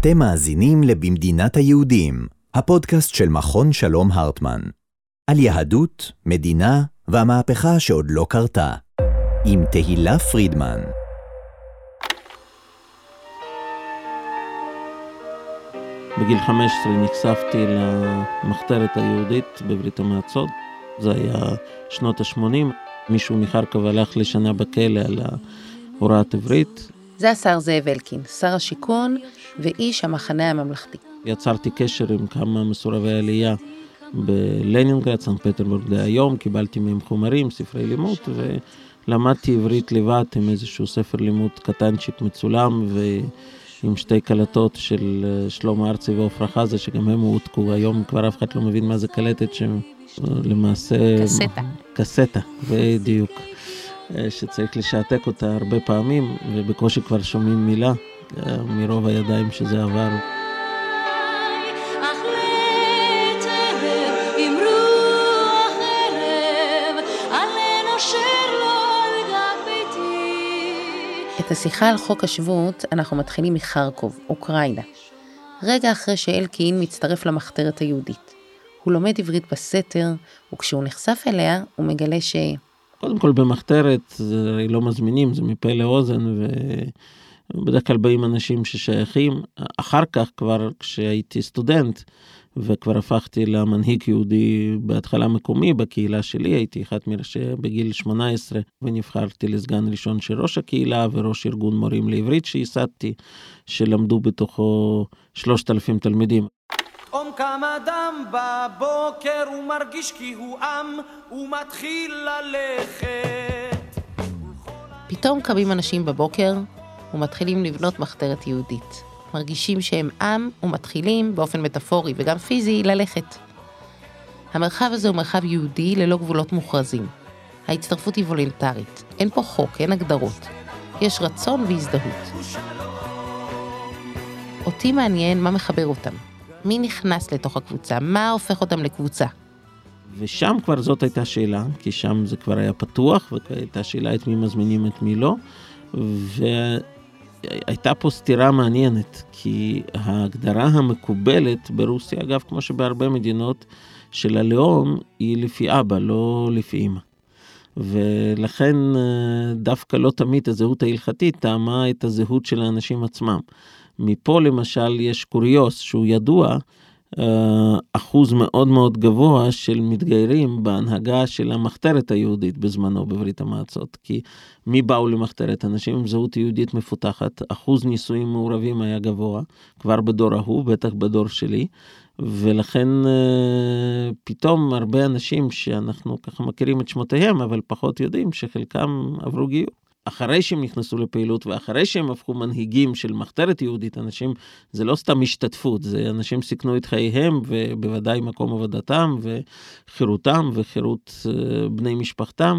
אתם מאזינים ל"במדינת היהודים", הפודקאסט של מכון שלום הרטמן. על יהדות, מדינה והמהפכה שעוד לא קרתה. עם תהילה פרידמן. בגיל 15 נחשפתי למחתרת היהודית בברית המועצות. זה היה שנות ה-80. מישהו מחרקוב הלך לשנה בכלא על הוראת עברית. זה השר זאב אלקין, שר השיכון ואיש המחנה הממלכתי. יצרתי קשר עם כמה מסורבי עלייה בלנינגרד, סנט פטרבורג דהיום, קיבלתי מהם חומרים, ספרי לימוד, ולמדתי עברית לבד עם איזשהו ספר לימוד קטנצ'יק מצולם, ועם שתי קלטות של שלמה ארצי ועפרה חזה, שגם הם הועתקו, היום כבר אף אחד לא מבין מה זה קלטת, שלמעשה... קסטה. קסטה, בדיוק. שצריך לשעתק אותה הרבה פעמים, ובקושי כבר שומעים מילה מרוב הידיים שזה עבר. את השיחה על חוק השבות אנחנו מתחילים מחרקוב, אוקראינה. רגע אחרי שאלקין מצטרף למחתרת היהודית. הוא לומד עברית בסתר, וכשהוא נחשף אליה, הוא מגלה ש... קודם כל במחתרת זה הרי לא מזמינים, זה מפה לאוזן, ובדרך כלל באים אנשים ששייכים. אחר כך כבר כשהייתי סטודנט, וכבר הפכתי למנהיג יהודי בהתחלה מקומי בקהילה שלי, הייתי אחד מראשי בגיל 18 ונבחרתי לסגן ראשון של ראש הקהילה וראש ארגון מורים לעברית שייסדתי, שלמדו בתוכו 3,000 תלמידים. קום קם אדם בבוקר ומרגיש כי הוא עם ומתחיל ללכת. פתאום קמים אנשים בבוקר ומתחילים לבנות מחתרת יהודית. מרגישים שהם עם ומתחילים, באופן מטאפורי וגם פיזי, ללכת. המרחב הזה הוא מרחב יהודי ללא גבולות מוכרזים. ההצטרפות היא וולונטרית, אין פה חוק, אין הגדרות. יש רצון והזדהות. אותי מעניין מה מחבר אותם. מי נכנס לתוך הקבוצה? מה הופך אותם לקבוצה? ושם כבר זאת הייתה שאלה, כי שם זה כבר היה פתוח, והייתה שאלה את מי מזמינים את מי לא. והייתה פה סתירה מעניינת, כי ההגדרה המקובלת ברוסיה, אגב, כמו שבהרבה מדינות של הלאום, היא לפי אבא, לא לפי אמא. ולכן דווקא לא תמיד הזהות ההלכתית טעמה את הזהות של האנשים עצמם. מפה למשל יש קוריוס שהוא ידוע, אחוז מאוד מאוד גבוה של מתגיירים בהנהגה של המחתרת היהודית בזמנו בברית המועצות. כי מי באו למחתרת? אנשים עם זהות יהודית מפותחת, אחוז נישואים מעורבים היה גבוה, כבר בדור ההוא, בטח בדור שלי. ולכן פתאום הרבה אנשים שאנחנו ככה מכירים את שמותיהם, אבל פחות יודעים שחלקם עברו גיור. אחרי שהם נכנסו לפעילות ואחרי שהם הפכו מנהיגים של מחתרת יהודית, אנשים, זה לא סתם השתתפות, זה אנשים סיכנו את חייהם ובוודאי מקום עבודתם וחירותם וחירות בני משפחתם,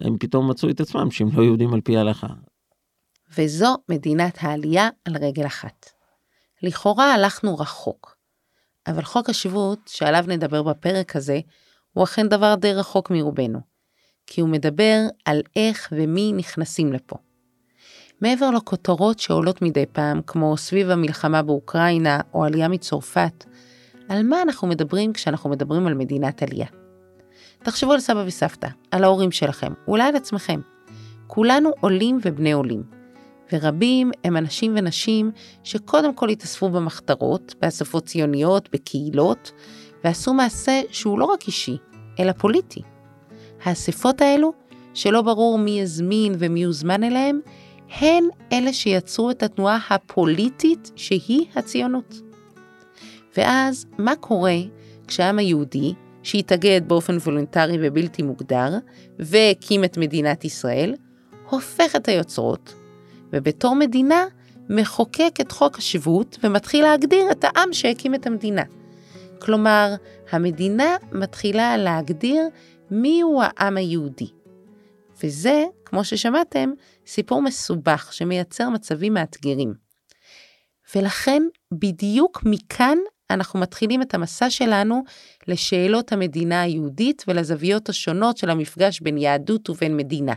הם פתאום מצאו את עצמם שהם לא יהודים על פי ההלכה. וזו מדינת העלייה על רגל אחת. לכאורה הלכנו רחוק, אבל חוק השבות, שעליו נדבר בפרק הזה, הוא אכן דבר די רחוק מרובנו. כי הוא מדבר על איך ומי נכנסים לפה. מעבר לכותרות שעולות מדי פעם, כמו סביב המלחמה באוקראינה או עלייה מצרפת, על מה אנחנו מדברים כשאנחנו מדברים על מדינת עלייה? תחשבו על סבא וסבתא, על ההורים שלכם, אולי על עצמכם. כולנו עולים ובני עולים, ורבים הם אנשים ונשים שקודם כל התאספו במחתרות, באספות ציוניות, בקהילות, ועשו מעשה שהוא לא רק אישי, אלא פוליטי. האספות האלו, שלא ברור מי יזמין ומי יוזמן אליהם, הן אלה שיצרו את התנועה הפוליטית שהיא הציונות. ואז, מה קורה כשהעם היהודי, שהתאגד באופן וולונטרי ובלתי מוגדר, והקים את מדינת ישראל, הופך את היוצרות, ובתור מדינה מחוקק את חוק השבות ומתחיל להגדיר את העם שהקים את המדינה. כלומר, המדינה מתחילה להגדיר מיהו העם היהודי. וזה, כמו ששמעתם, סיפור מסובך שמייצר מצבים מאתגרים. ולכן, בדיוק מכאן אנחנו מתחילים את המסע שלנו לשאלות המדינה היהודית ולזוויות השונות של המפגש בין יהדות ובין מדינה.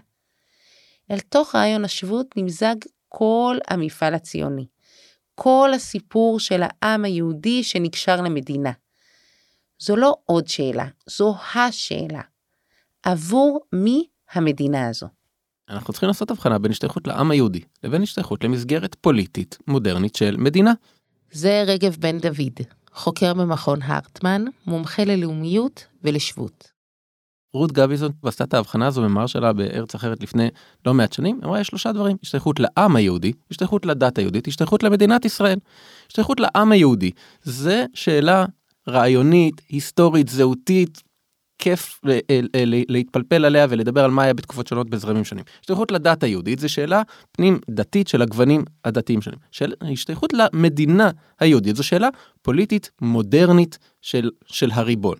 אל תוך רעיון השבות נמזג כל המפעל הציוני. כל הסיפור של העם היהודי שנקשר למדינה. זו לא עוד שאלה, זו השאלה. עבור מי המדינה הזו? אנחנו צריכים לעשות הבחנה בין השתייכות לעם היהודי לבין השתייכות למסגרת פוליטית מודרנית של מדינה. זה רגב בן דוד, חוקר במכון הרטמן, מומחה ללאומיות ולשבות. רות גביזון עשתה את ההבחנה הזו במאמר שלה בארץ אחרת לפני לא מעט שנים, אמרה יש שלושה דברים, השתייכות לעם היהודי, השתייכות לדת היהודית, השתייכות למדינת ישראל. השתייכות לעם היהודי, זה שאלה רעיונית, היסטורית, זהותית, כיף להתפלפל עליה ולדבר על מה היה בתקופות שונות בזרמים שונים. השתייכות לדת היהודית זה שאלה פנים דתית של הגוונים הדתיים שונים. השתייכות למדינה היהודית זו שאלה פוליטית מודרנית של, של הריבון.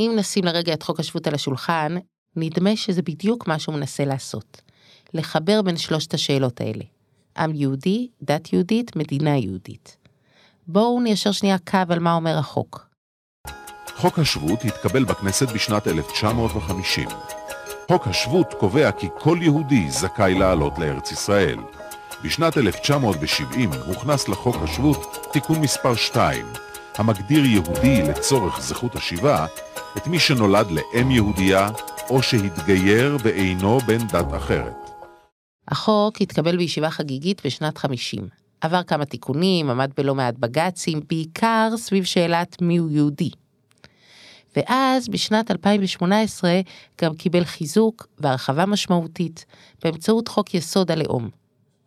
אם נשים לרגע את חוק השבות על השולחן, נדמה שזה בדיוק מה שהוא מנסה לעשות. לחבר בין שלושת השאלות האלה. עם יהודי, דת יהודית, מדינה יהודית. בואו ניישר שנייה קו על מה אומר החוק. חוק השבות התקבל בכנסת בשנת 1950. חוק השבות קובע כי כל יהודי זכאי לעלות לארץ ישראל. בשנת 1970 הוכנס לחוק השבות תיקון מספר 2, המגדיר יהודי לצורך זכות השיבה את מי שנולד לאם יהודייה או שהתגייר ואינו בן דת אחרת. החוק התקבל בישיבה חגיגית בשנת 50. עבר כמה תיקונים, עמד בלא מעט בג"צים, בעיקר סביב שאלת מיהו יהודי. ואז בשנת 2018 גם קיבל חיזוק והרחבה משמעותית באמצעות חוק יסוד הלאום.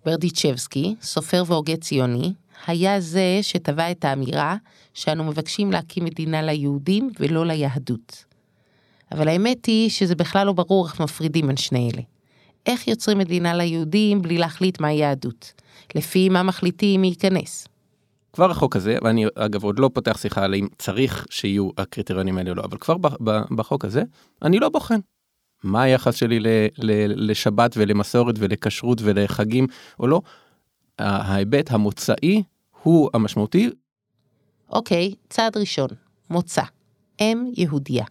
ברדיצ'בסקי, סופר והוגה ציוני, היה זה שטבע את האמירה שאנו מבקשים להקים מדינה ליהודים ולא ליהדות. אבל האמת היא שזה בכלל לא ברור איך מפרידים בין שני אלה. איך יוצרים מדינה ליהודים בלי להחליט מהי יהדות? לפי מה מחליטים מי ייכנס? כבר החוק הזה, ואני אגב עוד לא פותח שיחה על אם צריך שיהיו הקריטריונים האלה או לא, אבל כבר בחוק הזה, אני לא בוחן. מה היחס שלי ל, ל, לשבת ולמסורת ולכשרות ולחגים או לא. ההיבט המוצאי הוא המשמעותי. אוקיי, צעד ראשון, מוצא. אם יהודייה.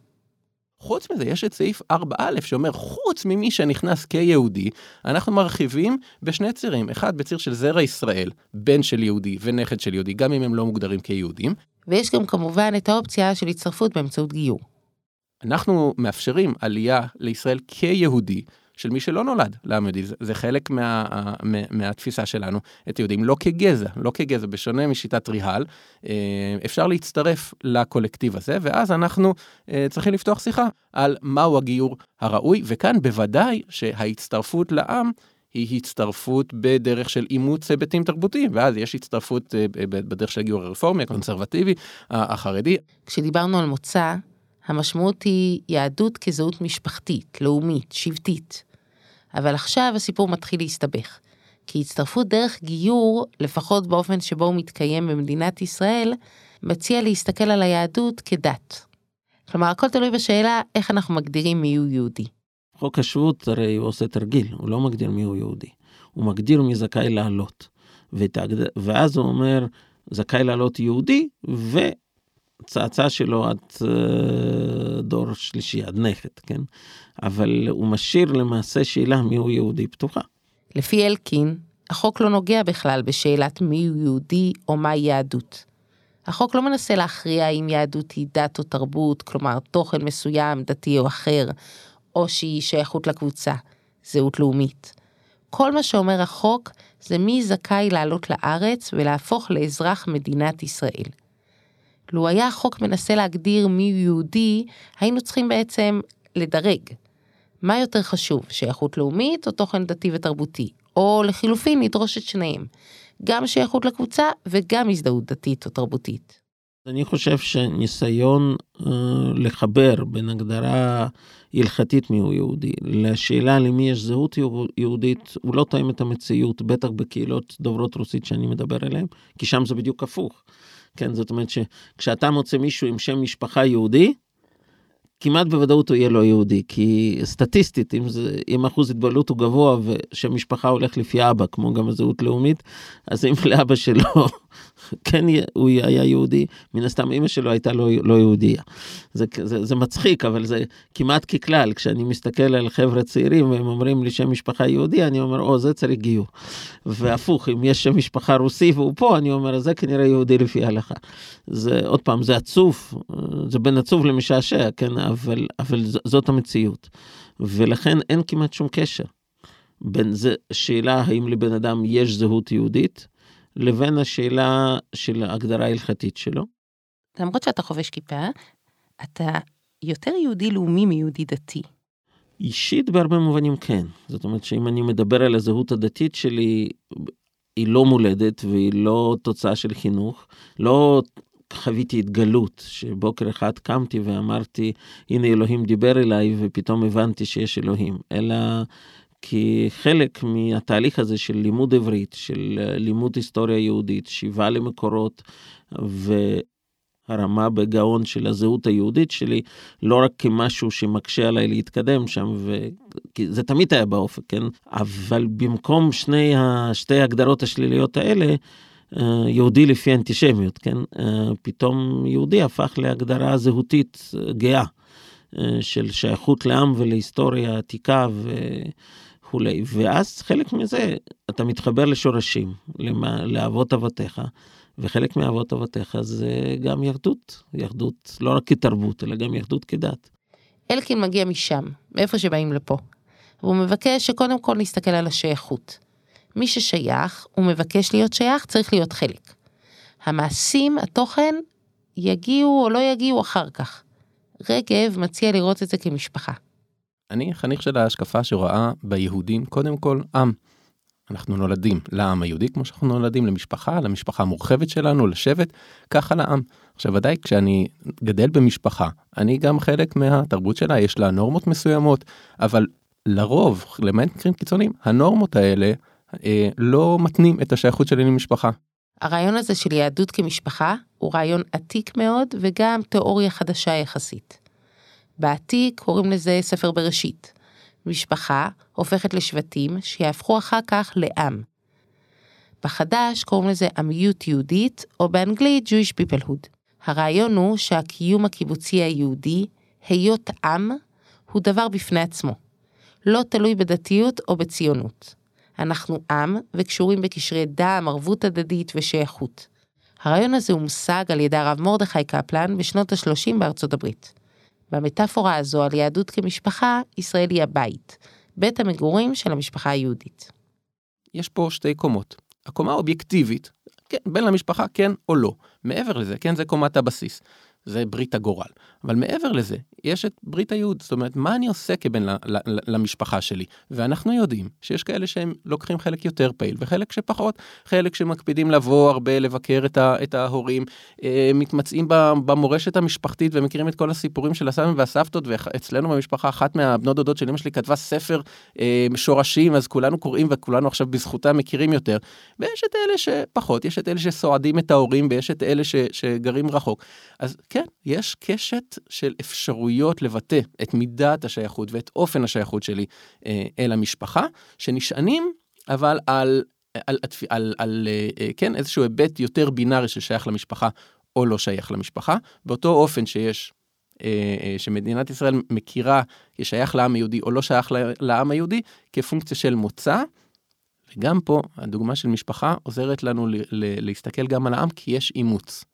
חוץ מזה יש את סעיף 4א שאומר חוץ ממי שנכנס כיהודי אנחנו מרחיבים בשני צירים אחד בציר של זרע ישראל בן של יהודי ונכד של יהודי גם אם הם לא מוגדרים כיהודים. ויש גם כמובן את האופציה של הצטרפות באמצעות גיור. אנחנו מאפשרים עלייה לישראל כיהודי של מי שלא נולד לעם יהודי, זה, זה חלק מה, מה, מהתפיסה שלנו, את יהודים, לא כגזע, לא כגזע, בשונה משיטת ריהל, אה, אפשר להצטרף לקולקטיב הזה, ואז אנחנו אה, צריכים לפתוח שיחה על מהו הגיור הראוי, וכאן בוודאי שההצטרפות לעם היא הצטרפות בדרך של אימוץ היבטים תרבותיים, ואז יש הצטרפות אה, בדרך של הגיור הרפורמי, הקונסרבטיבי, החרדי. כשדיברנו על מוצא, המשמעות היא יהדות כזהות משפחתית, לאומית, שבטית. אבל עכשיו הסיפור מתחיל להסתבך. כי הצטרפות דרך גיור, לפחות באופן שבו הוא מתקיים במדינת ישראל, מציע להסתכל על היהדות כדת. כלומר, הכל תלוי בשאלה איך אנחנו מגדירים מיהו יהודי. חוק השבות הרי הוא עושה תרגיל, הוא לא מגדיר מיהו יהודי. הוא מגדיר מי זכאי לעלות. ואז הוא אומר, זכאי לעלות יהודי, וצאצא שלו עד uh, דור שלישי, עד נכד, כן? אבל הוא משאיר למעשה שאלה מיהו יהודי פתוחה. לפי אלקין, החוק לא נוגע בכלל בשאלת מיהו יהודי או מהי יהדות. החוק לא מנסה להכריע אם יהדות היא דת או תרבות, כלומר תוכן מסוים, דתי או אחר, או שהיא שייכות לקבוצה, זהות לאומית. כל מה שאומר החוק זה מי זכאי לעלות לארץ ולהפוך לאזרח מדינת ישראל. לו היה החוק מנסה להגדיר מי יהודי, היינו צריכים בעצם לדרג. מה יותר חשוב, שייכות לאומית או תוכן דתי ותרבותי? או לחילופין לדרוש את שניהם, גם שייכות לקבוצה וגם הזדהות דתית או תרבותית. אני חושב שניסיון אה, לחבר בין הגדרה הלכתית מיהו יהודי לשאלה למי יש זהות יהודית הוא לא תואם את המציאות בטח בקהילות דוברות רוסית שאני מדבר עליהן כי שם זה בדיוק הפוך. כן זאת אומרת שכשאתה מוצא מישהו עם שם משפחה יהודי כמעט בוודאות הוא יהיה לא יהודי, כי סטטיסטית, אם, זה, אם אחוז התבוללות הוא גבוה ושמשפחה הולך לפי אבא, כמו גם הזהות לאומית, אז אם לאבא שלו כן הוא היה יהודי, מן הסתם אמא שלו הייתה לא, לא יהודייה. זה, זה, זה מצחיק, אבל זה כמעט ככלל, כשאני מסתכל על חבר'ה צעירים והם אומרים לי שם משפחה יהודי, אני אומר, או, זה צריך גיור. והפוך, אם יש שם משפחה רוסי והוא פה, אני אומר, זה כנראה יהודי לפי ההלכה. זה, עוד פעם, זה עצוב, זה בין עצוב למשעשע, כן, אבל, אבל זאת המציאות. ולכן אין כמעט שום קשר. בין זה שאלה האם לבן אדם יש זהות יהודית, לבין השאלה של ההגדרה ההלכתית שלו. למרות שאתה חובש כיפה, אתה יותר יהודי לאומי מיהודי דתי. אישית בהרבה מובנים כן. זאת אומרת שאם אני מדבר על הזהות הדתית שלי, היא לא מולדת והיא לא תוצאה של חינוך. לא חוויתי התגלות, שבוקר אחד קמתי ואמרתי, הנה אלוהים דיבר אליי ופתאום הבנתי שיש אלוהים, אלא כי חלק מהתהליך הזה של לימוד עברית, של אה, לימוד היסטוריה יהודית, שיבה למקורות והרמה בגאון של הזהות היהודית שלי, לא רק כמשהו שמקשה עליי להתקדם שם, ו... כי זה תמיד היה באופק, כן? אבל במקום שני ה... שתי ההגדרות השליליות האלה, אה, יהודי לפי אנטישמיות, כן? אה, פתאום יהודי הפך להגדרה זהותית גאה. של שייכות לעם ולהיסטוריה עתיקה ו... וכולי, ואז חלק מזה, אתה מתחבר לשורשים, למה, לאבות אבותיך, וחלק מאבות אבותיך זה גם יהדות, יהדות לא רק כתרבות, אלא גם יהדות כדת. אלקין מגיע משם, מאיפה שבאים לפה. והוא מבקש שקודם כל נסתכל על השייכות. מי ששייך, הוא מבקש להיות שייך, צריך להיות חלק. המעשים, התוכן, יגיעו או לא יגיעו אחר כך. רגב מציע לראות את זה כמשפחה. אני חניך של ההשקפה שרואה ביהודים קודם כל עם. אנחנו נולדים לעם היהודי כמו שאנחנו נולדים למשפחה, למשפחה המורחבת שלנו, לשבט, ככה לעם. עכשיו ודאי כשאני גדל במשפחה, אני גם חלק מהתרבות שלה, יש לה נורמות מסוימות, אבל לרוב, למעט מקרים קיצוניים, הנורמות האלה אה, לא מתנים את השייכות שלי למשפחה. הרעיון הזה של יהדות כמשפחה הוא רעיון עתיק מאוד וגם תיאוריה חדשה יחסית. בעתיק קוראים לזה ספר בראשית. משפחה הופכת לשבטים שיהפכו אחר כך לעם. בחדש קוראים לזה עמיות יהודית, או באנגלית Jewish Peoplehood. הרעיון הוא שהקיום הקיבוצי היהודי, היות עם, הוא דבר בפני עצמו. לא תלוי בדתיות או בציונות. אנחנו עם וקשורים בקשרי דם, ערבות הדדית ושייכות. הרעיון הזה הומשג על ידי הרב מרדכי קפלן בשנות ה-30 בארצות הברית. במטאפורה הזו על יהדות כמשפחה, ישראל היא הבית, בית המגורים של המשפחה היהודית. יש פה שתי קומות. הקומה האובייקטיבית, כן, בין למשפחה כן או לא. מעבר לזה, כן, זה קומת הבסיס. זה ברית הגורל. אבל מעבר לזה, יש את ברית הייעוד, זאת אומרת, מה אני עושה כבן למשפחה שלי? ואנחנו יודעים שיש כאלה שהם לוקחים חלק יותר פעיל, וחלק שפחות, חלק שמקפידים לבוא הרבה, לבקר את, ה, את ההורים, אה, מתמצאים במורשת המשפחתית ומכירים את כל הסיפורים של הסבים והסבתות, ואצלנו במשפחה, אחת מהבנות דודות של אמא שלי כתבה ספר אה, שורשים, אז כולנו קוראים וכולנו עכשיו בזכותם מכירים יותר. ויש את אלה שפחות, יש את אלה שסועדים את ההורים, ויש את אלה ש, שגרים רחוק. אז כן, יש קשת של אפשרויות לבטא את מידת השייכות ואת אופן השייכות שלי אה, אל המשפחה, שנשענים אבל על, על, על, על, על אה, כן, איזשהו היבט יותר בינארי ששייך למשפחה או לא שייך למשפחה, באותו אופן שיש אה, אה, שמדינת ישראל מכירה כשייך לעם היהודי או לא שייך לעם היהודי כפונקציה של מוצא. וגם פה הדוגמה של משפחה עוזרת לנו להסתכל גם על העם כי יש אימוץ.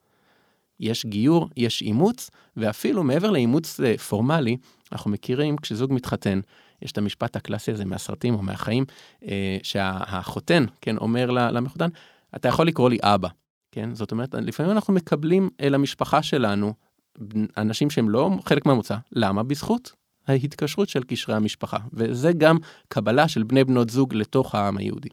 יש גיור, יש אימוץ, ואפילו מעבר לאימוץ אה, פורמלי, אנחנו מכירים כשזוג מתחתן, יש את המשפט הקלאסי הזה מהסרטים או מהחיים, אה, שהחותן, כן, אומר למחותן, אתה יכול לקרוא לי אבא, כן? זאת אומרת, לפעמים אנחנו מקבלים אל המשפחה שלנו אנשים שהם לא חלק מהמוצא, למה? בזכות ההתקשרות של קשרי המשפחה, וזה גם קבלה של בני בנות זוג לתוך העם היהודי.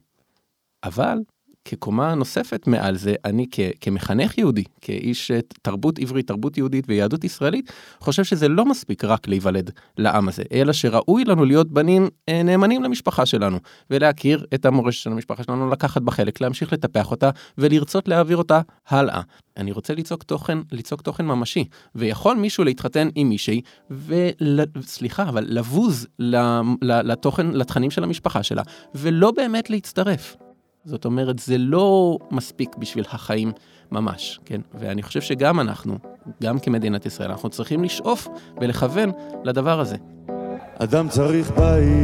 אבל כקומה נוספת מעל זה, אני כ- כמחנך יהודי, כאיש אה, תרבות עברית, תרבות יהודית ויהדות ישראלית, חושב שזה לא מספיק רק להיוולד לעם הזה, אלא שראוי לנו להיות בנים אה, נאמנים למשפחה שלנו, ולהכיר את המורשת של המשפחה שלנו, לקחת בה להמשיך לטפח אותה, ולרצות להעביר אותה הלאה. אני רוצה ליצוק תוכן, ליצוק תוכן ממשי, ויכול מישהו להתחתן עם מישהי, וסליחה, אבל לבוז לתוכן, לתכנים של המשפחה שלה, ולא באמת להצטרף. זאת אומרת, זה לא מספיק בשביל החיים ממש, כן? ואני חושב שגם אנחנו, גם כמדינת ישראל, אנחנו צריכים לשאוף ולכוון לדבר הזה. אדם צריך בית,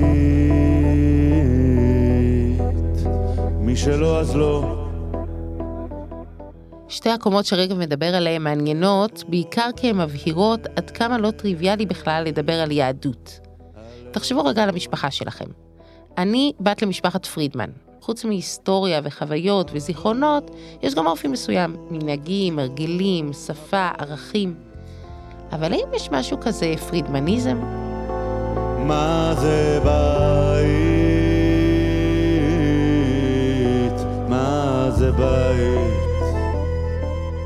מי שלא אז לא. שתי הקומות שרגב מדבר עליהן מעניינות, בעיקר כי הן מבהירות עד כמה לא טריוויאלי בכלל לדבר על יהדות. תחשבו רגע על המשפחה שלכם. אני בת למשפחת פרידמן. חוץ מהיסטוריה וחוויות וזיכרונות, יש גם אופי מסוים, מנהגים, הרגלים, שפה, ערכים. אבל האם יש משהו כזה פרידמניזם? מה זה בית? מה זה בית?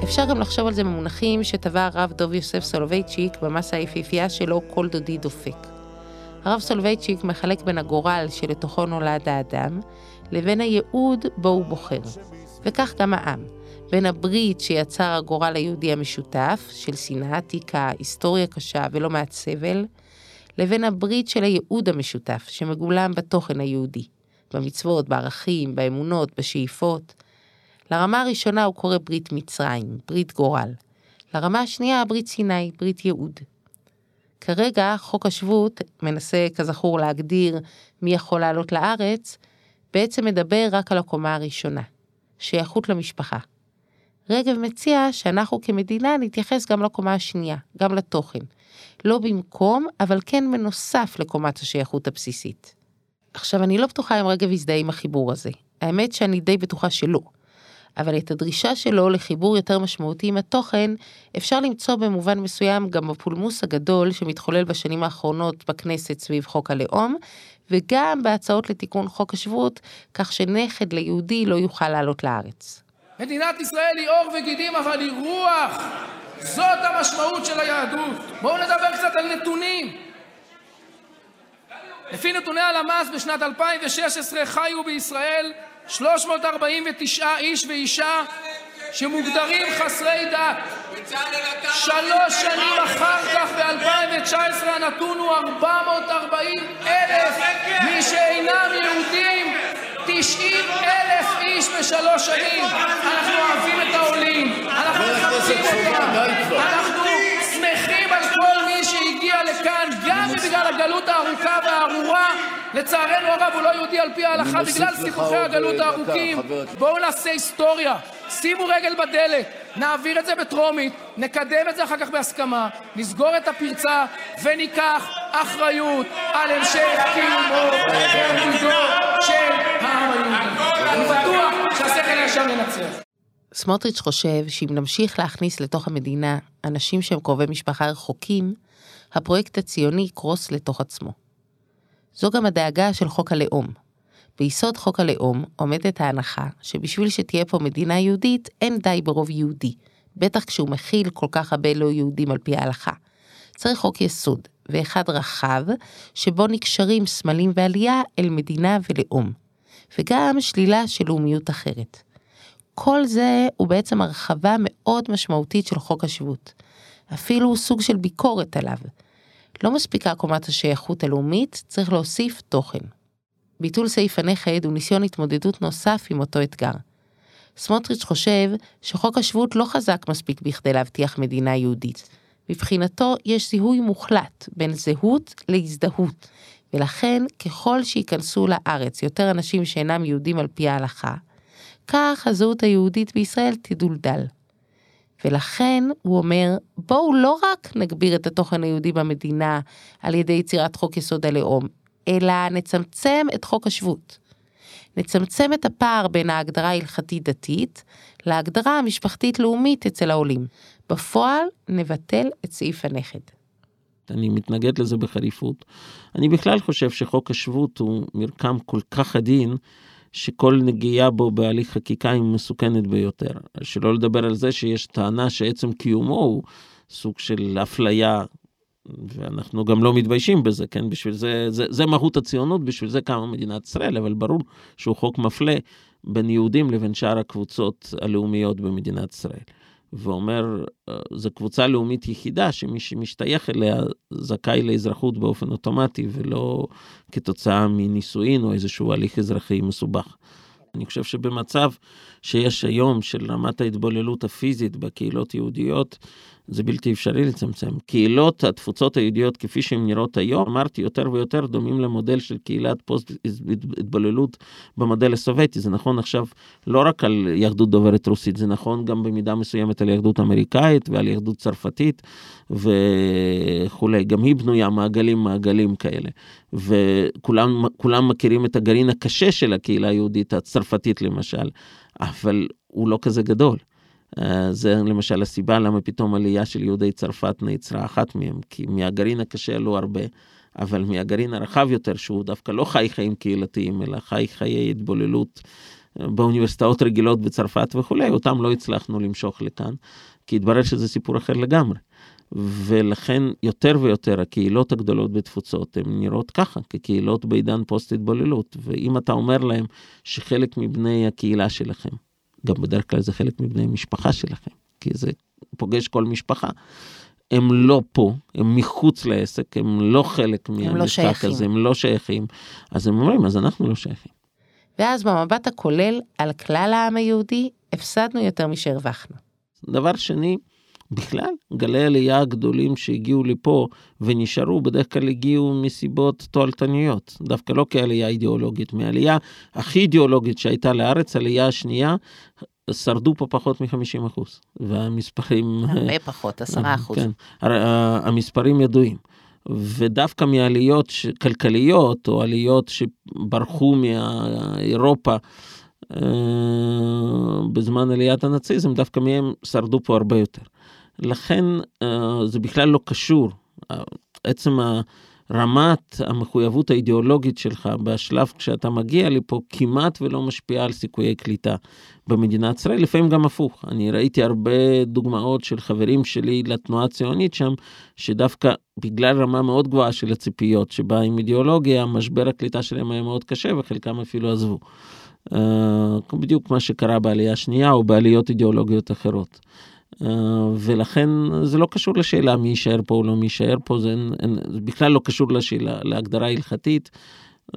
אפשר גם לחשוב על זה במונחים שטבע הרב דוב יוסף סולובייצ'יק במסה היפהפייה שלו "קול דודי דופק". הרב סולובייצ'יק מחלק בין הגורל שלתוכו נולד האדם, לבין הייעוד בו הוא בוחר. וכך גם העם, בין הברית שיצר הגורל היהודי המשותף, של שנאה עתיקה, היסטוריה קשה ולא מעט סבל, לבין הברית של הייעוד המשותף, שמגולם בתוכן היהודי, במצוות, בערכים, באמונות, בשאיפות. לרמה הראשונה הוא קורא ברית מצרים, ברית גורל. לרמה השנייה, ברית סיני, ברית ייעוד. כרגע חוק השבות מנסה כזכור להגדיר מי יכול לעלות לארץ, בעצם מדבר רק על הקומה הראשונה, שייכות למשפחה. רגב מציע שאנחנו כמדינה נתייחס גם לקומה השנייה, גם לתוכן. לא במקום, אבל כן מנוסף לקומת השייכות הבסיסית. עכשיו, אני לא בטוחה אם רגב יזדהה עם החיבור הזה. האמת שאני די בטוחה שלא. אבל את הדרישה שלו לחיבור יותר משמעותי עם התוכן, אפשר למצוא במובן מסוים גם בפולמוס הגדול שמתחולל בשנים האחרונות בכנסת סביב חוק הלאום, וגם בהצעות לתיקון חוק השבות, כך שנכד ליהודי לא יוכל לעלות לארץ. מדינת ישראל היא עור וגידים, אבל היא רוח. זאת המשמעות של היהדות. בואו נדבר קצת על נתונים. לפי נתוני הלמ"ס בשנת 2016 חיו בישראל 349 איש ואישה שמוגדרים חסרי דת. שלוש שנים אחר כך, ב-2019, הנתון הוא 440 אלף מי שאינם יהודים. 90 אלף איש בשלוש שנים. אנחנו אוהבים את העולים, אנחנו מכבדים אותם, אנחנו גם בגלל הגלות הארוכה והארורה. לצערנו הרב הוא לא יהודי על פי ההלכה בגלל סיבוכי הגלות הארוכים. בואו נעשה היסטוריה, שימו רגל בדלת, נעביר את זה בטרומית, נקדם את זה אחר כך בהסכמה, נסגור את הפרצה וניקח אחריות על המשך קיומו ועתידו של העם היהודי. אני בטוח שהשכל הישר ינצח. סמוטריץ' חושב שאם נמשיך להכניס לתוך המדינה אנשים שהם קרובי משפחה רחוקים, הפרויקט הציוני יקרוס לתוך עצמו. זו גם הדאגה של חוק הלאום. ביסוד חוק הלאום עומדת ההנחה שבשביל שתהיה פה מדינה יהודית, אין די ברוב יהודי, בטח כשהוא מכיל כל כך הרבה לא יהודים על פי ההלכה. צריך חוק יסוד, ואחד רחב, שבו נקשרים סמלים ועלייה אל מדינה ולאום, וגם שלילה של לאומיות אחרת. כל זה הוא בעצם הרחבה מאוד משמעותית של חוק השבות. אפילו סוג של ביקורת עליו. לא מספיקה קומת השייכות הלאומית, צריך להוסיף תוכן. ביטול סעיף הנכד הוא ניסיון התמודדות נוסף עם אותו אתגר. סמוטריץ' חושב שחוק השבות לא חזק מספיק בכדי להבטיח מדינה יהודית. מבחינתו יש זיהוי מוחלט בין זהות להזדהות, ולכן ככל שייכנסו לארץ יותר אנשים שאינם יהודים על פי ההלכה, כך הזהות היהודית בישראל תדולדל. ולכן הוא אומר, בואו לא רק נגביר את התוכן היהודי במדינה על ידי יצירת חוק יסוד הלאום, אלא נצמצם את חוק השבות. נצמצם את הפער בין ההגדרה ההלכתית-דתית להגדרה המשפחתית-לאומית אצל העולים. בפועל, נבטל את סעיף הנכד. אני מתנגד לזה בחריפות. אני בכלל חושב שחוק השבות הוא מרקם כל כך עדין, שכל נגיעה בו בהליך חקיקה היא מסוכנת ביותר. שלא לדבר על זה שיש טענה שעצם קיומו הוא סוג של אפליה, ואנחנו גם לא מתביישים בזה, כן? בשביל זה, זה, זה מהות הציונות, בשביל זה קמה מדינת ישראל, אבל ברור שהוא חוק מפלה בין יהודים לבין שאר הקבוצות הלאומיות במדינת ישראל. ואומר, זו קבוצה לאומית יחידה שמי שמשתייך אליה זכאי לאזרחות באופן אוטומטי ולא כתוצאה מנישואין או איזשהו הליך אזרחי מסובך. אני חושב שבמצב שיש היום של רמת ההתבוללות הפיזית בקהילות יהודיות, זה בלתי אפשרי לצמצם. קהילות התפוצות היהודיות כפי שהן נראות היום, אמרתי, יותר ויותר דומים למודל של קהילת פוסט התבוללות במודל הסובייטי. זה נכון עכשיו לא רק על יהדות דוברת רוסית, זה נכון גם במידה מסוימת על יהדות אמריקאית ועל יהדות צרפתית וכולי. גם היא בנויה מעגלים מעגלים כאלה. וכולם מכירים את הגרעין הקשה של הקהילה היהודית הצרפתית למשל, אבל הוא לא כזה גדול. אה, זה למשל הסיבה למה פתאום עלייה של יהודי צרפת נעצרה אחת מהם, כי מהגרעין הקשה עלו הרבה, אבל מהגרעין הרחב יותר, שהוא דווקא לא חי חיים קהילתיים, אלא חי חיי התבוללות אה, באוניברסיטאות רגילות בצרפת וכולי, אותם לא הצלחנו למשוך לכאן, כי התברר שזה סיפור אחר לגמרי. ולכן יותר ויותר הקהילות הגדולות בתפוצות הן נראות ככה, כקהילות בעידן פוסט התבוללות. ואם אתה אומר להם שחלק מבני הקהילה שלכם גם בדרך כלל זה חלק מבני משפחה שלכם, כי זה פוגש כל משפחה. הם לא פה, הם מחוץ לעסק, הם לא חלק לא מהמשחק לא הזה, הם לא שייכים. אז הם אומרים, אז אנחנו לא שייכים. ואז במבט הכולל על כלל העם היהודי, הפסדנו יותר משהרווחנו. דבר שני, בכלל, גלי עלייה הגדולים שהגיעו לפה ונשארו, בדרך כלל הגיעו מסיבות תועלתניות, דווקא לא כעלייה אידיאולוגית, מהעלייה הכי אידיאולוגית שהייתה לארץ, עלייה השנייה, שרדו פה פחות מ-50 אחוז, והמספרים... הרבה פחות, 10 אחוז. כן, המספרים ידועים. ודווקא מעליות כלכליות, או עליות שברחו מאירופה, אה, בזמן עליית הנאציזם, דווקא מהם שרדו פה הרבה יותר. לכן אה, זה בכלל לא קשור. עצם רמת המחויבות האידיאולוגית שלך בשלב כשאתה מגיע לפה כמעט ולא משפיעה על סיכויי קליטה במדינת ישראל, לפעמים גם הפוך. אני ראיתי הרבה דוגמאות של חברים שלי לתנועה הציונית שם, שדווקא בגלל רמה מאוד גבוהה של הציפיות שבאה עם אידיאולוגיה, משבר הקליטה שלהם היה מאוד קשה וחלקם אפילו עזבו. Uh, בדיוק מה שקרה בעלייה השנייה או בעליות אידיאולוגיות אחרות. אה, ולכן זה לא קשור לשאלה מי יישאר פה או לא מי יישאר פה, זה, אין, אין, זה בכלל לא קשור לשאלה, להגדרה הלכתית.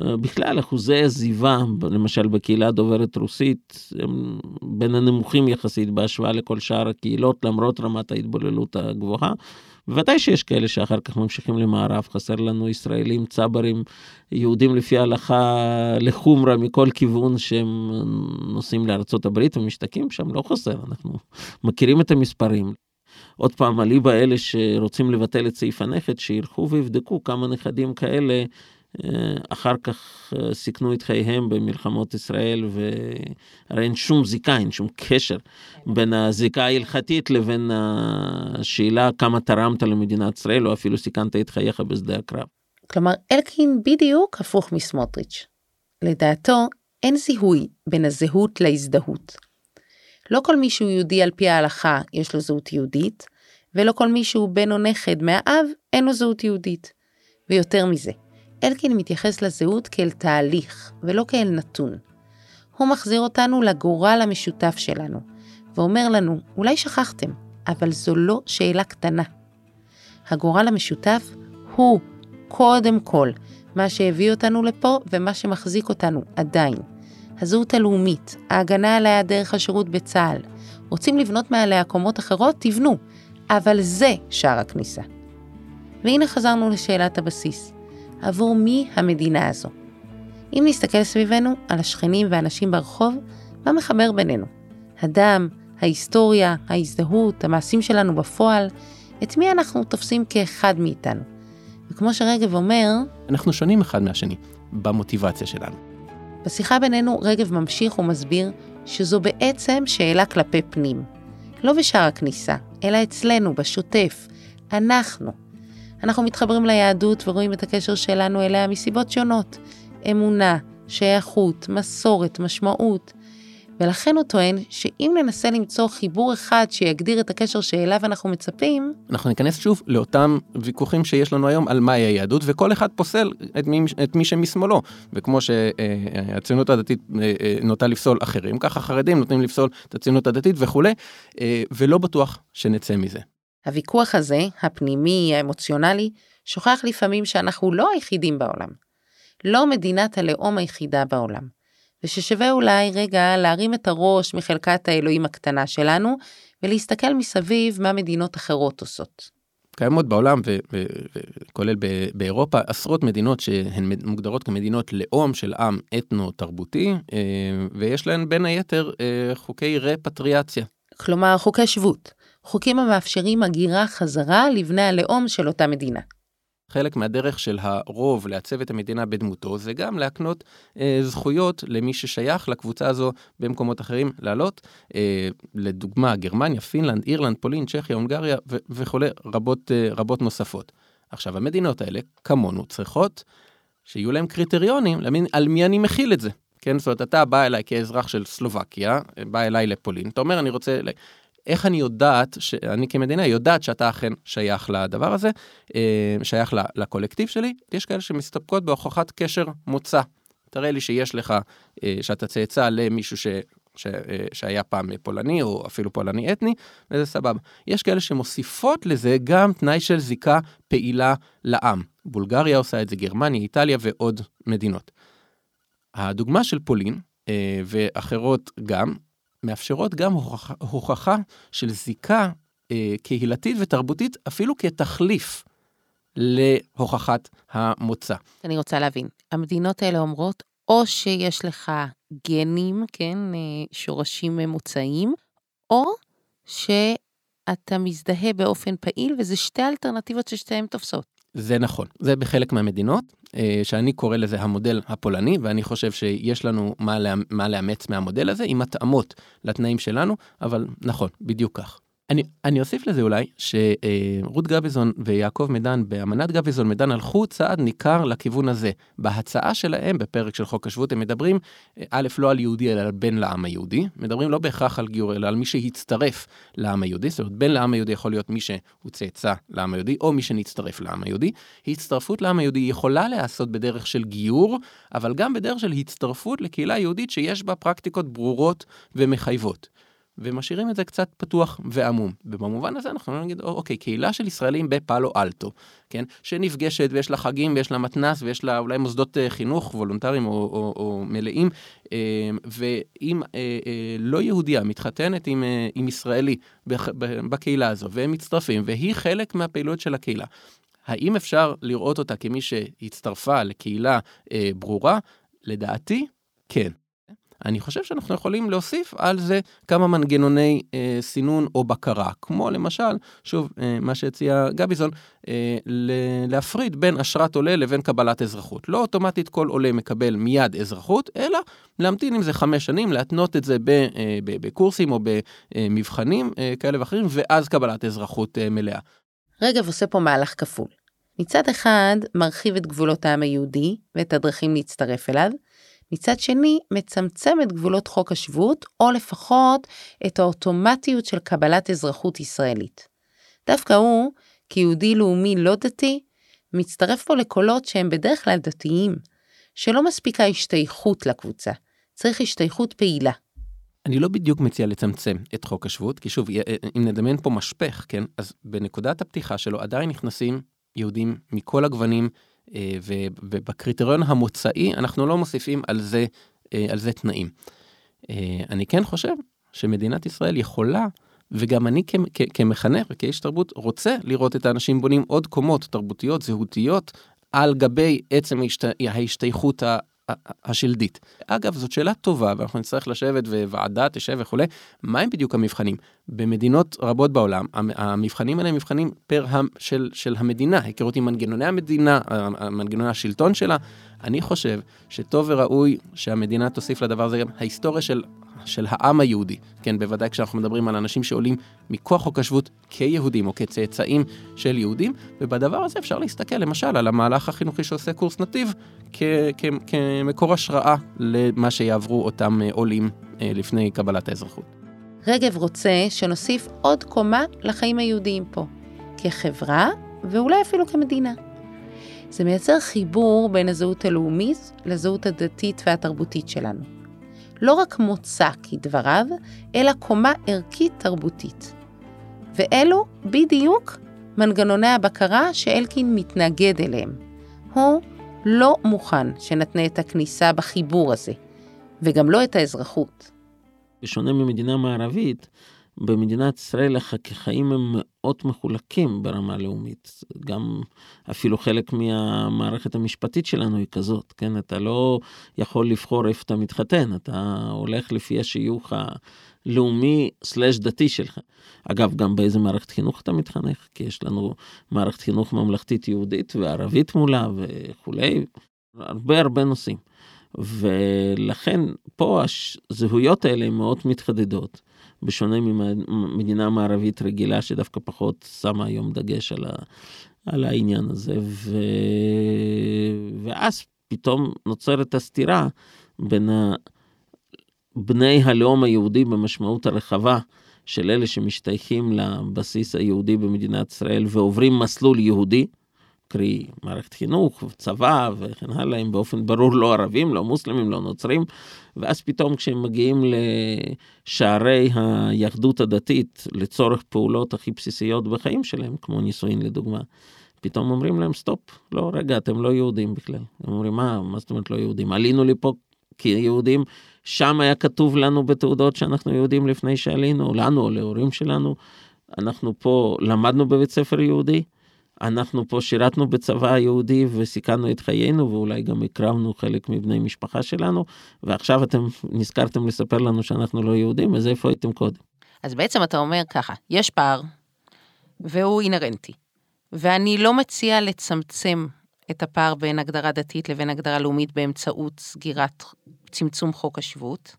אה, בכלל אחוזי עזיבה, למשל בקהילה דוברת רוסית, הם בין הנמוכים יחסית בהשוואה לכל שאר הקהילות, למרות רמת ההתבוללות הגבוהה. בוודאי שיש כאלה שאחר כך ממשיכים למערב, חסר לנו ישראלים, צברים, יהודים לפי ההלכה לחומרה מכל כיוון שהם נוסעים לארצות הברית ומשתקים שם, לא חסר, אנחנו מכירים את המספרים. עוד פעם, אליבא אלה שרוצים לבטל את סעיף הנכד, שילכו ויבדקו כמה נכדים כאלה אחר כך אה, סיכנו את חייהם במלחמות ישראל, והרי אין שום זיקה, אין שום קשר בין הזיקה ההלכתית לבין השאלה כמה תרמת למדינת ישראל, או אפילו סיכנת את חייך בשדה הקרב. כלומר, אלקין בדיוק הפוך מסמוטריץ'. לדעתו, אין זיהוי בין הזהות להזדהות. לא כל מי שהוא יהודי על פי ההלכה יש לו זהות יהודית, ולא כל מי שהוא בן או נכד מהאב אין לו זהות יהודית. ויותר מזה, אלקין מתייחס לזהות כאל תהליך, ולא כאל נתון. הוא מחזיר אותנו לגורל המשותף שלנו, ואומר לנו, אולי שכחתם, אבל זו לא שאלה קטנה. הגורל המשותף הוא, קודם כל, מה שהביא אותנו לפה ומה שמחזיק אותנו עדיין. הזהות הלאומית, ההגנה עליה דרך השירות בצה"ל. רוצים לבנות מעליה קומות אחרות? תבנו, אבל זה שער הכניסה. והנה חזרנו לשאלת הבסיס. עבור מי המדינה הזו. אם נסתכל סביבנו על השכנים והאנשים ברחוב, מה מחבר בינינו? הדם, ההיסטוריה, ההזדהות, המעשים שלנו בפועל, את מי אנחנו תופסים כאחד מאיתנו. וכמו שרגב אומר, אנחנו שונים אחד מהשני, במוטיבציה שלנו. בשיחה בינינו רגב ממשיך ומסביר שזו בעצם שאלה כלפי פנים. לא בשער הכניסה, אלא אצלנו, בשוטף. אנחנו, אנחנו מתחברים ליהדות ורואים את הקשר שלנו אליה מסיבות שונות. אמונה, שייכות, מסורת, משמעות. ולכן הוא טוען שאם ננסה למצוא חיבור אחד שיגדיר את הקשר שאליו אנחנו מצפים... אנחנו ניכנס שוב לאותם ויכוחים שיש לנו היום על מהי היהדות, וכל אחד פוסל את מי, את מי שמשמאלו. וכמו שהציונות הדתית אה, אה, נוטה לפסול אחרים, ככה חרדים נוטים לפסול את הציונות הדתית וכולי, אה, ולא בטוח שנצא מזה. הוויכוח הזה, הפנימי, האמוציונלי, שוכח לפעמים שאנחנו לא היחידים בעולם. לא מדינת הלאום היחידה בעולם. וששווה אולי רגע להרים את הראש מחלקת האלוהים הקטנה שלנו, ולהסתכל מסביב מה מדינות אחרות עושות. קיימות בעולם, וכולל באירופה, עשרות מדינות שהן מוגדרות כמדינות לאום של עם אתנו-תרבותי, אה, ויש להן בין היתר אה, חוקי רפטריאציה. כלומר, חוקי שבות. חוקים המאפשרים הגירה חזרה לבני הלאום של אותה מדינה. חלק מהדרך של הרוב לעצב את המדינה בדמותו זה גם להקנות אה, זכויות למי ששייך לקבוצה הזו במקומות אחרים לעלות. אה, לדוגמה, גרמניה, פינלנד, אירלנד, פולין, צ'כיה, הונגריה וכולי, רבות, אה, רבות נוספות. עכשיו, המדינות האלה, כמונו, צריכות שיהיו להם קריטריונים למין, על מי אני מכיל את זה. כן, זאת אומרת, אתה בא אליי כאזרח של סלובקיה, בא אליי לפולין, אתה אומר, אני רוצה איך אני יודעת, שאני כמדינה יודעת שאתה אכן שייך לדבר הזה, אה, שייך לקולקטיב שלי, יש כאלה שמסתפקות בהוכחת קשר מוצא. תראה לי שיש לך, אה, שאתה צאצא למישהו ש... ש, אה, שהיה פעם פולני או אפילו פולני אתני, וזה סבבה. יש כאלה שמוסיפות לזה גם תנאי של זיקה פעילה לעם. בולגריה עושה את זה, גרמניה, איטליה ועוד מדינות. הדוגמה של פולין, ואחרות גם, מאפשרות גם הוכחה, הוכחה של זיקה אה, קהילתית ותרבותית, אפילו כתחליף להוכחת המוצא. אני רוצה להבין, המדינות האלה אומרות, או שיש לך גנים, כן, אה, שורשים ממוצעים, או שאתה מזדהה באופן פעיל, וזה שתי אלטרנטיבות ששתיהן תופסות. זה נכון, זה בחלק מהמדינות, אה, שאני קורא לזה המודל הפולני, ואני חושב שיש לנו מה, לה, מה לאמץ מהמודל הזה, עם התאמות לתנאים שלנו, אבל נכון, בדיוק כך. אני, אני אוסיף לזה אולי שרות גביזון ויעקב מדן באמנת גביזון מדן הלכו צעד ניכר לכיוון הזה. בהצעה שלהם בפרק של חוק השבות הם מדברים א' לא על יהודי אלא על בן לעם היהודי, מדברים לא בהכרח על גיור אלא על מי שהצטרף לעם היהודי, זאת אומרת בן לעם היהודי יכול להיות מי שהוא צאצא לעם היהודי או מי שנצטרף לעם היהודי. הצטרפות לעם היהודי יכולה להיעשות בדרך של גיור, אבל גם בדרך של הצטרפות לקהילה יהודית שיש בה פרקטיקות ברורות ומחייבות. ומשאירים את זה קצת פתוח ועמום. ובמובן הזה אנחנו נגיד, אוקיי, קהילה של ישראלים בפאלו אלטו, כן? שנפגשת ויש לה חגים ויש לה מתנ"ס ויש לה אולי מוסדות אה, חינוך וולונטריים או, או, או מלאים, אה, ואם אה, לא יהודייה מתחתנת עם, עם ישראלי בקהילה הזו והם מצטרפים והיא חלק מהפעילות של הקהילה. האם אפשר לראות אותה כמי שהצטרפה לקהילה אה, ברורה? לדעתי, כן. אני חושב שאנחנו יכולים להוסיף על זה כמה מנגנוני אה, סינון או בקרה, כמו למשל, שוב, אה, מה שהציע גביזון, אה, להפריד בין אשרת עולה לבין קבלת אזרחות. לא אוטומטית כל עולה מקבל מיד אזרחות, אלא להמתין עם זה חמש שנים, להתנות את זה אה, בקורסים או במבחנים אה, כאלה ואחרים, ואז קבלת אזרחות אה, מלאה. רגב עושה פה מהלך כפול. מצד אחד, מרחיב את גבולות העם היהודי ואת הדרכים להצטרף אליו, מצד שני, מצמצם את גבולות חוק השבות, או לפחות את האוטומטיות של קבלת אזרחות ישראלית. דווקא הוא, כיהודי לאומי לא דתי, מצטרף פה לקולות שהם בדרך כלל דתיים, שלא מספיקה השתייכות לקבוצה, צריך השתייכות פעילה. אני לא בדיוק מציע לצמצם את חוק השבות, כי שוב, אם נדמיין פה משפך, כן, אז בנקודת הפתיחה שלו עדיין נכנסים יהודים מכל הגוונים, אה, ובקריטריון המוצאי אנחנו לא מוסיפים על זה, אה, על זה תנאים. אה, אני כן חושב שמדינת ישראל יכולה, וגם אני כמחנך וכאיש תרבות רוצה לראות את האנשים בונים עוד קומות תרבותיות, זהותיות, על גבי עצם ההשתייכות השלדית. אגב, זאת שאלה טובה, ואנחנו נצטרך לשבת וועדה תשב וכולי, מהם בדיוק המבחנים? במדינות רבות בעולם, המבחנים האלה הם מבחנים פר של, של המדינה, היכרות עם מנגנוני המדינה, מנגנוני השלטון שלה. אני חושב שטוב וראוי שהמדינה תוסיף לדבר הזה גם ההיסטוריה של של העם היהודי, כן, בוודאי כשאנחנו מדברים על אנשים שעולים מכוח חוק השבות כיהודים או כצאצאים של יהודים, ובדבר הזה אפשר להסתכל למשל על המהלך החינוכי שעושה קורס נתיב כמקור השראה למה שיעברו אותם אה, עולים אה, לפני קבלת האזרחות. רגב רוצה שנוסיף עוד קומה לחיים היהודיים פה, כחברה ואולי אפילו כמדינה. זה מייצר חיבור בין הזהות הלאומית לזהות הדתית והתרבותית שלנו. לא רק מוצא כדבריו, אלא קומה ערכית תרבותית. ואלו בדיוק מנגנוני הבקרה שאלקין מתנגד אליהם. הוא לא מוכן שנתנה את הכניסה בחיבור הזה. וגם לא את האזרחות. בשונה ממדינה מערבית, במדינת ישראל החיים הם מאוד מחולקים ברמה לאומית. גם אפילו חלק מהמערכת המשפטית שלנו היא כזאת, כן? אתה לא יכול לבחור איפה אתה מתחתן, אתה הולך לפי השיוך הלאומי סלאש דתי שלך. אגב, גם באיזה מערכת חינוך אתה מתחנך, כי יש לנו מערכת חינוך ממלכתית יהודית וערבית מולה וכולי, הרבה הרבה נושאים. ולכן פה הזהויות האלה מאוד מתחדדות. בשונה ממדינה מערבית רגילה שדווקא פחות שמה היום דגש על, ה, על העניין הזה. ו... ואז פתאום נוצרת הסתירה בין בני הלאום היהודי במשמעות הרחבה של אלה שמשתייכים לבסיס היהודי במדינת ישראל ועוברים מסלול יהודי, קרי מערכת חינוך, צבא וכן הלאה, הם באופן ברור לא ערבים, לא מוסלמים, לא נוצרים, ואז פתאום כשהם מגיעים לשערי היהדות הדתית לצורך פעולות הכי בסיסיות בחיים שלהם, כמו נישואין לדוגמה, פתאום אומרים להם סטופ, לא, רגע, אתם לא יהודים בכלל. הם אומרים, מה, מה זאת אומרת לא יהודים? עלינו לפה כיהודים, שם היה כתוב לנו בתעודות שאנחנו יהודים לפני שעלינו, לנו או להורים שלנו. אנחנו פה למדנו בבית ספר יהודי, אנחנו פה שירתנו בצבא היהודי וסיכנו את חיינו ואולי גם הקרבנו חלק מבני משפחה שלנו, ועכשיו אתם נזכרתם לספר לנו שאנחנו לא יהודים, אז איפה הייתם קודם? אז בעצם אתה אומר ככה, יש פער, והוא אינהרנטי, ואני לא מציע לצמצם את הפער בין הגדרה דתית לבין הגדרה לאומית באמצעות סגירת צמצום חוק השבות,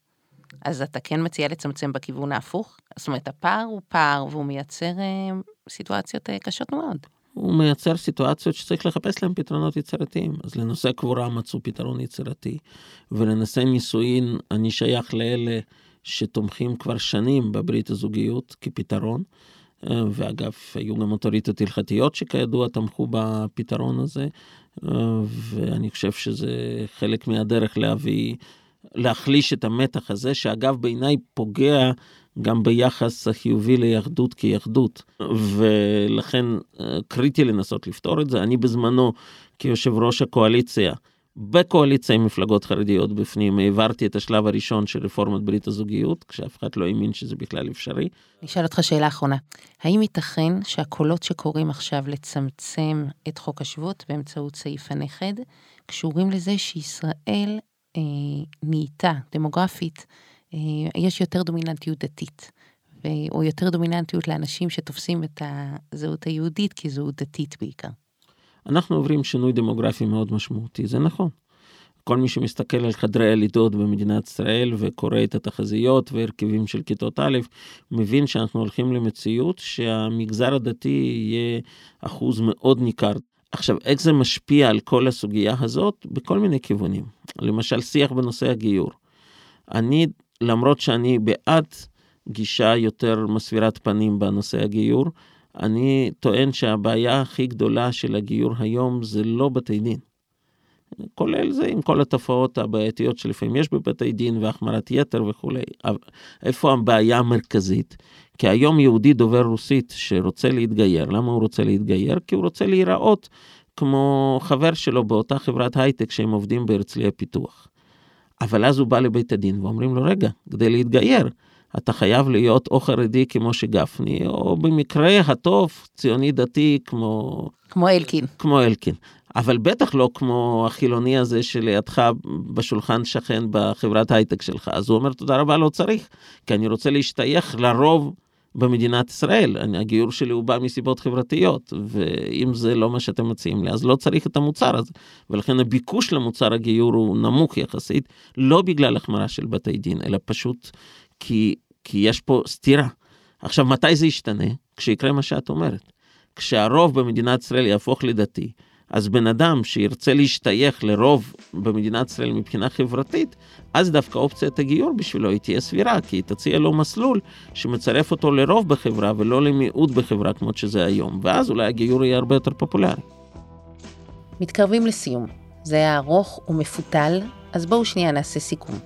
אז אתה כן מציע לצמצם בכיוון ההפוך? זאת אומרת, הפער הוא פער והוא מייצר אה, סיטואציות אה, קשות מאוד. הוא מייצר סיטואציות שצריך לחפש להם פתרונות יצירתיים. אז לנושא קבורה מצאו פתרון יצירתי, ולנושא נישואין אני שייך לאלה שתומכים כבר שנים בברית הזוגיות כפתרון. ואגב, היו גם אוטוריטות הלכתיות שכידוע תמכו בפתרון הזה, ואני חושב שזה חלק מהדרך להביא, להחליש את המתח הזה, שאגב בעיניי פוגע גם ביחס החיובי ליהדות כיהדות, ולכן אה, קריטי לנסות לפתור את זה. אני בזמנו, כיושב ראש הקואליציה, בקואליציה עם מפלגות חרדיות בפנים, העברתי את השלב הראשון של רפורמת ברית הזוגיות, כשאף אחד לא האמין שזה בכלל אפשרי. אני אשאל אותך שאלה אחרונה. האם ייתכן שהקולות שקוראים עכשיו לצמצם את חוק השבות באמצעות סעיף הנכד, קשורים לזה שישראל אה, נהייתה דמוגרפית יש יותר דומיננטיות דתית, או יותר דומיננטיות לאנשים שתופסים את הזהות היהודית כזהות דתית בעיקר. אנחנו עוברים שינוי דמוגרפי מאוד משמעותי, זה נכון. כל מי שמסתכל על חדרי הלידות במדינת ישראל וקורא את התחזיות והרכבים של כיתות א', מבין שאנחנו הולכים למציאות שהמגזר הדתי יהיה אחוז מאוד ניכר. עכשיו, איך זה משפיע על כל הסוגיה הזאת? בכל מיני כיוונים. למשל, שיח בנושא הגיור. אני למרות שאני בעד גישה יותר מסבירת פנים בנושא הגיור, אני טוען שהבעיה הכי גדולה של הגיור היום זה לא בתי דין. כולל זה עם כל התופעות הבעייתיות שלפעמים יש בבתי דין והחמרת יתר וכולי. איפה הבעיה המרכזית? כי היום יהודי דובר רוסית שרוצה להתגייר, למה הוא רוצה להתגייר? כי הוא רוצה להיראות כמו חבר שלו באותה חברת הייטק שהם עובדים בהרצליה פיתוח. אבל אז הוא בא לבית הדין ואומרים לו, רגע, כדי להתגייר, אתה חייב להיות או חרדי כמו שגפני, או במקרה הטוב ציוני דתי כמו... כמו אלקין. כמו אלקין. אבל בטח לא כמו החילוני הזה שלידך בשולחן שכן בחברת הייטק שלך. אז הוא אומר, תודה רבה, לא צריך, כי אני רוצה להשתייך לרוב במדינת ישראל. הגיור שלי הוא בא מסיבות חברתיות, ואם זה לא מה שאתם מציעים לי, אז לא צריך את המוצר הזה. ולכן הביקוש למוצר הגיור הוא נמוך יחסית, לא בגלל החמרה של בתי דין, אלא פשוט כי, כי יש פה סתירה. עכשיו, מתי זה ישתנה? כשיקרה מה שאת אומרת. כשהרוב במדינת ישראל יהפוך לדתי, אז בן אדם שירצה להשתייך לרוב במדינת ישראל מבחינה חברתית, אז דווקא אופציית הגיור בשבילו היא תהיה סבירה, כי היא תציע לו מסלול שמצרף אותו לרוב בחברה ולא למיעוט בחברה כמו שזה היום, ואז אולי הגיור יהיה הרבה יותר פופולרי. מתקרבים לסיום. זה היה ארוך ומפותל, אז בואו שנייה נעשה סיכום.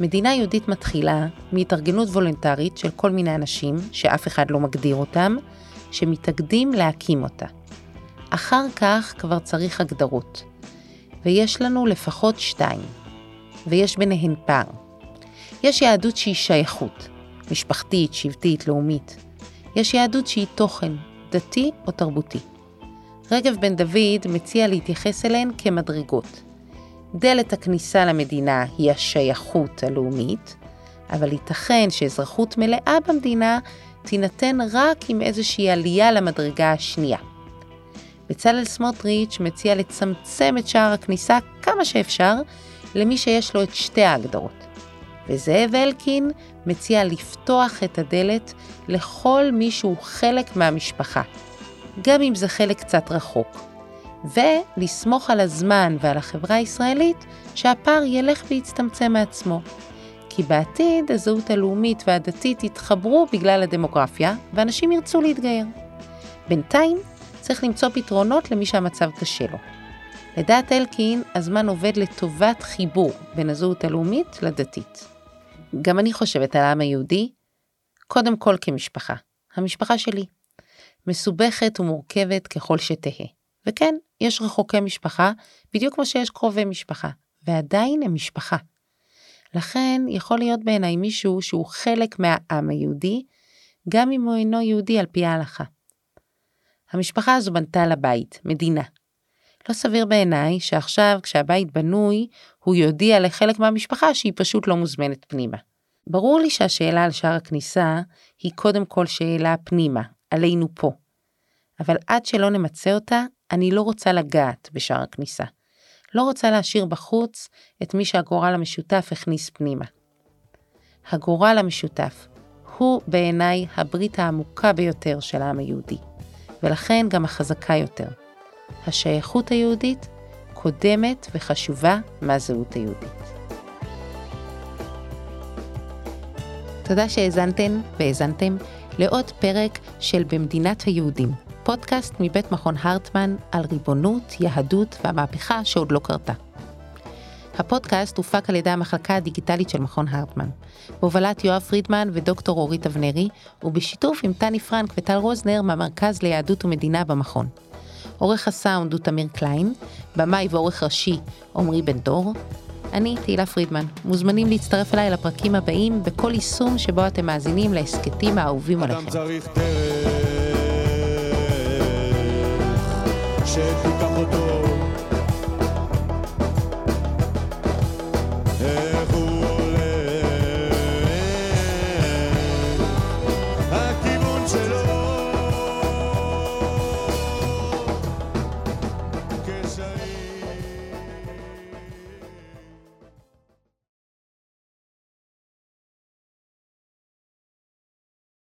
מדינה יהודית מתחילה מהתארגנות וולונטרית של כל מיני אנשים, שאף אחד לא מגדיר אותם, שמתאגדים להקים אותה. אחר כך כבר צריך הגדרות. ויש לנו לפחות שתיים. ויש ביניהן פער. יש יהדות שהיא שייכות, משפחתית, שבטית, לאומית. יש יהדות שהיא תוכן, דתי או תרבותי. רגב בן דוד מציע להתייחס אליהן כמדרגות. דלת הכניסה למדינה היא השייכות הלאומית, אבל ייתכן שאזרחות מלאה במדינה תינתן רק עם איזושהי עלייה למדרגה השנייה. בצלאל סמוטריץ' מציע לצמצם את שער הכניסה כמה שאפשר למי שיש לו את שתי ההגדרות. וזאב אלקין מציע לפתוח את הדלת לכל מי שהוא חלק מהמשפחה, גם אם זה חלק קצת רחוק, ולסמוך על הזמן ועל החברה הישראלית שהפער ילך ויצטמצם מעצמו. כי בעתיד הזהות הלאומית והדתית יתחברו בגלל הדמוגרפיה, ואנשים ירצו להתגייר. בינתיים צריך למצוא פתרונות למי שהמצב קשה לו. לדעת אלקין, הזמן עובד לטובת חיבור בין הזהות הלאומית לדתית. גם אני חושבת על העם היהודי, קודם כל כמשפחה. המשפחה שלי. מסובכת ומורכבת ככל שתהא. וכן, יש רחוקי משפחה, בדיוק כמו שיש קרובי משפחה, ועדיין הם משפחה. לכן יכול להיות בעיניי מישהו שהוא חלק מהעם היהודי, גם אם הוא אינו יהודי על פי ההלכה. המשפחה הזו בנתה לה בית, מדינה. לא סביר בעיניי שעכשיו כשהבית בנוי, הוא יודיע לחלק מהמשפחה שהיא פשוט לא מוזמנת פנימה. ברור לי שהשאלה על שער הכניסה היא קודם כל שאלה פנימה, עלינו פה. אבל עד שלא נמצה אותה, אני לא רוצה לגעת בשער הכניסה. לא רוצה להשאיר בחוץ את מי שהגורל המשותף הכניס פנימה. הגורל המשותף הוא בעיניי הברית העמוקה ביותר של העם היהודי, ולכן גם החזקה יותר. השייכות היהודית קודמת וחשובה מהזהות היהודית. תודה שהאזנתן והאזנתם לעוד פרק של במדינת היהודים, פודקאסט מבית מכון הרטמן על ריבונות, יהדות והמהפכה שעוד לא קרתה. הפודקאסט הופק על ידי המחלקה הדיגיטלית של מכון הרטמן, בהובלת יואב פרידמן ודוקטור אורית אבנרי, ובשיתוף עם טני פרנק וטל רוזנר מהמרכז ליהדות ומדינה במכון. עורך הסאונד הוא תמיר קליין, במאי ועורך ראשי עמרי בן דור. אני תהילה פרידמן, מוזמנים להצטרף אליי לפרקים הבאים בכל יישום שבו אתם מאזינים להסכתים האהובים אדם עליכם. צריך דרך שתיקח אותו